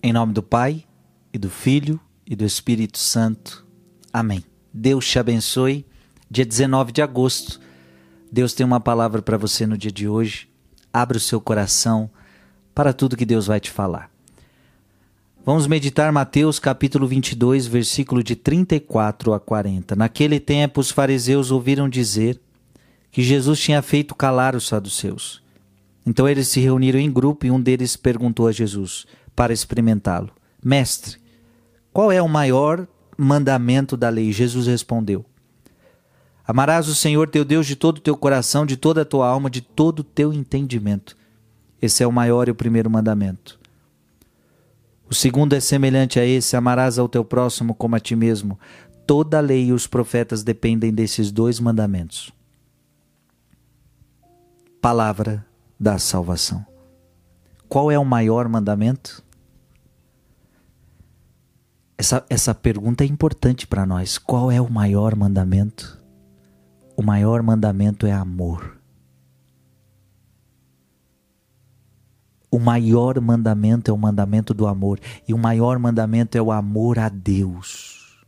Em nome do Pai, e do Filho, e do Espírito Santo. Amém. Deus te abençoe. Dia 19 de agosto, Deus tem uma palavra para você no dia de hoje. Abra o seu coração para tudo que Deus vai te falar. Vamos meditar Mateus capítulo 22, versículo de 34 a 40. Naquele tempo, os fariseus ouviram dizer que Jesus tinha feito calar os saduceus. Então eles se reuniram em grupo e um deles perguntou a Jesus, para experimentá-lo: Mestre, qual é o maior mandamento da lei? Jesus respondeu: Amarás o Senhor teu Deus de todo o teu coração, de toda a tua alma, de todo o teu entendimento. Esse é o maior e o primeiro mandamento. O segundo é semelhante a esse: amarás ao teu próximo como a ti mesmo. Toda a lei e os profetas dependem desses dois mandamentos. Palavra da salvação. Qual é o maior mandamento? Essa, essa pergunta é importante para nós. Qual é o maior mandamento? O maior mandamento é amor. O maior mandamento é o mandamento do amor. E o maior mandamento é o amor a Deus.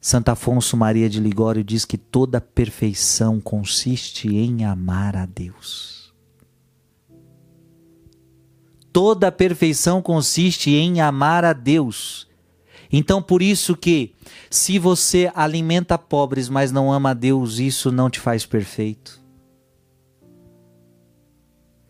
Santo Afonso Maria de Ligório diz que toda perfeição consiste em amar a Deus. Toda perfeição consiste em amar a Deus. Então, por isso que, se você alimenta pobres, mas não ama a Deus, isso não te faz perfeito.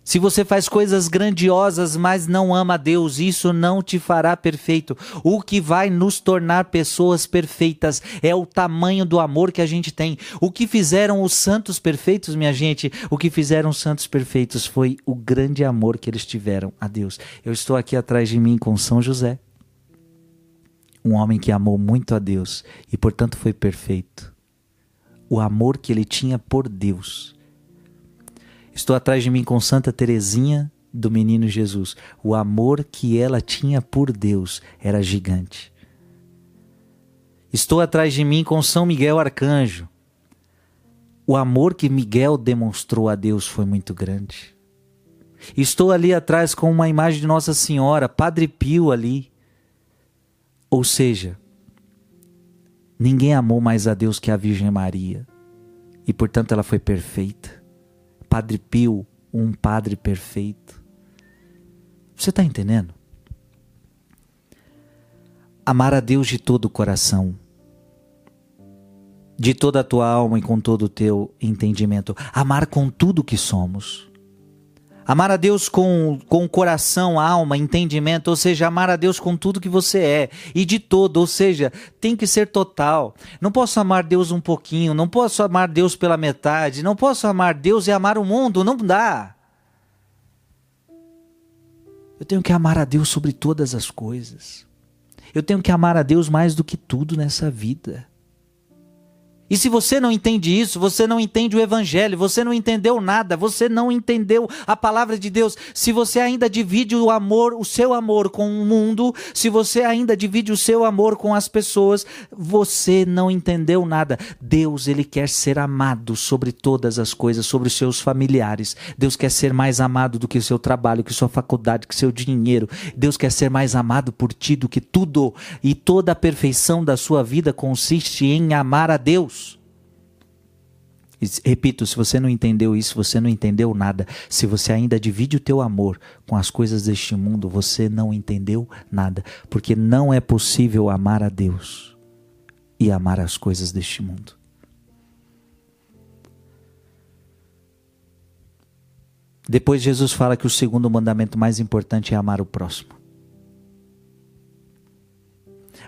Se você faz coisas grandiosas, mas não ama a Deus, isso não te fará perfeito. O que vai nos tornar pessoas perfeitas é o tamanho do amor que a gente tem. O que fizeram os santos perfeitos, minha gente, o que fizeram os santos perfeitos foi o grande amor que eles tiveram a Deus. Eu estou aqui atrás de mim com São José, um homem que amou muito a Deus e, portanto, foi perfeito. O amor que ele tinha por Deus Estou atrás de mim com Santa Teresinha do Menino Jesus. O amor que ela tinha por Deus era gigante. Estou atrás de mim com São Miguel Arcanjo. O amor que Miguel demonstrou a Deus foi muito grande. Estou ali atrás com uma imagem de Nossa Senhora, Padre Pio ali. Ou seja, ninguém amou mais a Deus que a Virgem Maria. E portanto ela foi perfeita. Padre Pio, um padre perfeito. Você está entendendo? Amar a Deus de todo o coração, de toda a tua alma e com todo o teu entendimento. Amar com tudo que somos. Amar a Deus com, com coração, alma, entendimento, ou seja, amar a Deus com tudo que você é e de todo, ou seja, tem que ser total. Não posso amar Deus um pouquinho, não posso amar Deus pela metade, não posso amar Deus e amar o mundo, não dá. Eu tenho que amar a Deus sobre todas as coisas. Eu tenho que amar a Deus mais do que tudo nessa vida. E se você não entende isso, você não entende o Evangelho, você não entendeu nada, você não entendeu a palavra de Deus. Se você ainda divide o amor, o seu amor com o mundo, se você ainda divide o seu amor com as pessoas, você não entendeu nada. Deus, ele quer ser amado sobre todas as coisas, sobre os seus familiares. Deus quer ser mais amado do que o seu trabalho, que sua faculdade, que seu dinheiro. Deus quer ser mais amado por ti do que tudo. E toda a perfeição da sua vida consiste em amar a Deus. Repito, se você não entendeu isso, você não entendeu nada. Se você ainda divide o teu amor com as coisas deste mundo, você não entendeu nada, porque não é possível amar a Deus e amar as coisas deste mundo. Depois Jesus fala que o segundo mandamento mais importante é amar o próximo.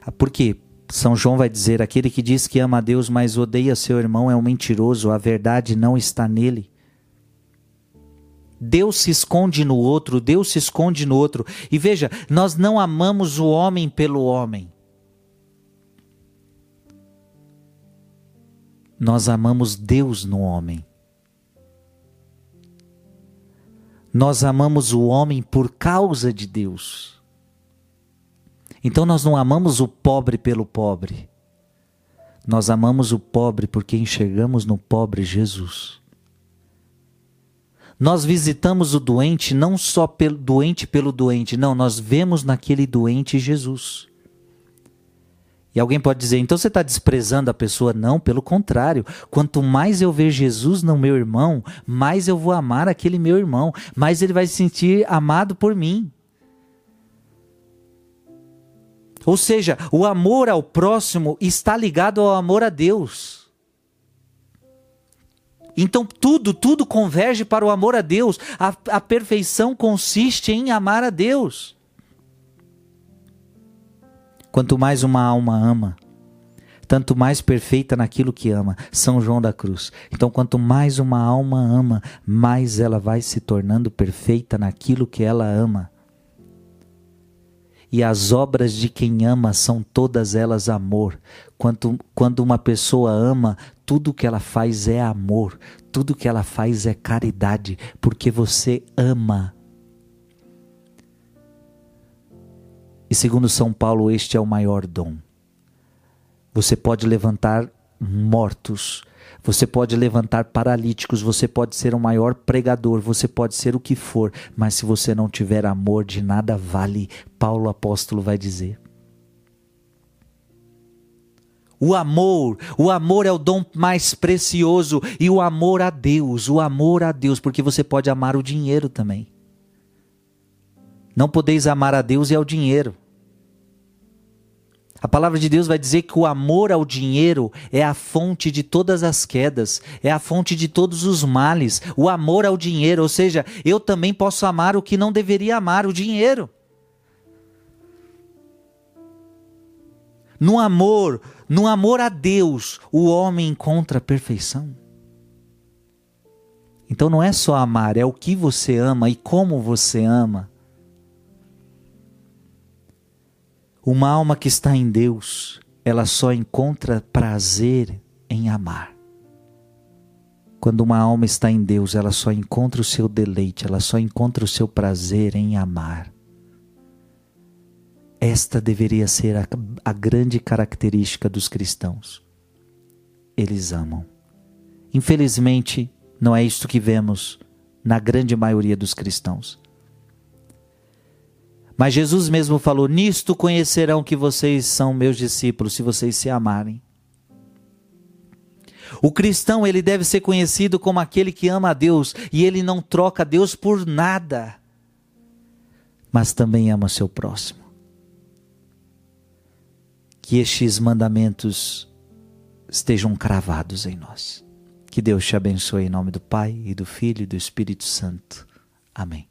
Ah, por quê? São João vai dizer: aquele que diz que ama a Deus, mas odeia seu irmão é um mentiroso, a verdade não está nele. Deus se esconde no outro, Deus se esconde no outro. E veja, nós não amamos o homem pelo homem. Nós amamos Deus no homem. Nós amamos o homem por causa de Deus. Então nós não amamos o pobre pelo pobre. Nós amamos o pobre porque enxergamos no pobre Jesus. Nós visitamos o doente não só pelo doente pelo doente, não, nós vemos naquele doente Jesus. E alguém pode dizer, então você está desprezando a pessoa? Não, pelo contrário. Quanto mais eu ver Jesus no meu irmão, mais eu vou amar aquele meu irmão, mais ele vai se sentir amado por mim. Ou seja, o amor ao próximo está ligado ao amor a Deus. Então tudo, tudo converge para o amor a Deus. A, a perfeição consiste em amar a Deus. Quanto mais uma alma ama, tanto mais perfeita naquilo que ama. São João da Cruz. Então, quanto mais uma alma ama, mais ela vai se tornando perfeita naquilo que ela ama. E as obras de quem ama são todas elas amor. Quanto, quando uma pessoa ama, tudo que ela faz é amor, tudo que ela faz é caridade, porque você ama E segundo São Paulo, este é o maior dom. Você pode levantar mortos, você pode levantar paralíticos, você pode ser o maior pregador, você pode ser o que for, mas se você não tiver amor, de nada vale, Paulo apóstolo vai dizer. O amor, o amor é o dom mais precioso e o amor a Deus, o amor a Deus, porque você pode amar o dinheiro também. Não podeis amar a Deus e ao dinheiro. A palavra de Deus vai dizer que o amor ao dinheiro é a fonte de todas as quedas, é a fonte de todos os males. O amor ao dinheiro, ou seja, eu também posso amar o que não deveria amar, o dinheiro. No amor, no amor a Deus, o homem encontra a perfeição. Então não é só amar, é o que você ama e como você ama. Uma alma que está em Deus, ela só encontra prazer em amar. Quando uma alma está em Deus, ela só encontra o seu deleite, ela só encontra o seu prazer em amar. Esta deveria ser a, a grande característica dos cristãos. Eles amam. Infelizmente, não é isto que vemos na grande maioria dos cristãos. Mas Jesus mesmo falou: Nisto conhecerão que vocês são meus discípulos, se vocês se amarem. O cristão, ele deve ser conhecido como aquele que ama a Deus e ele não troca Deus por nada, mas também ama seu próximo. Que estes mandamentos estejam cravados em nós. Que Deus te abençoe em nome do Pai e do Filho e do Espírito Santo. Amém.